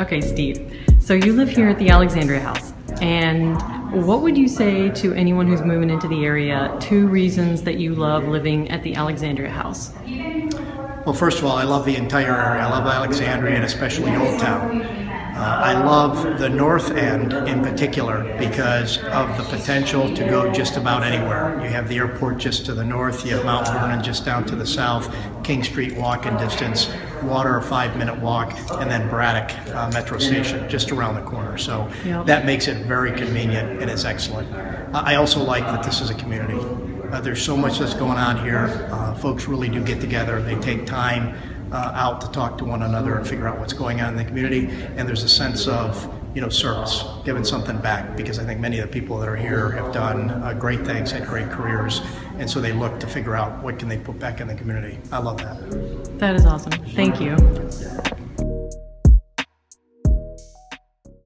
Okay, Steve. So you live here at the Alexandria House. And what would you say to anyone who's moving into the area? Two reasons that you love living at the Alexandria House. Well, first of all, I love the entire area. I love Alexandria and especially Old Town. Uh, I love the north end in particular because of the potential to go just about anywhere. You have the airport just to the north, you have Mount Vernon just down to the south, King Street walking distance, water a five minute walk, and then Braddock uh, Metro Station just around the corner. So Yep. that makes it very convenient and it's excellent. I also like that this is a community. Uh, there's so much that's going on here. Uh, folks really do get together. They take time uh, out to talk to one another and figure out what's going on in the community. And there's a sense of you know service, giving something back because I think many of the people that are here have done uh, great things, had great careers, and so they look to figure out what can they put back in the community. I love that. That is awesome. Thank you.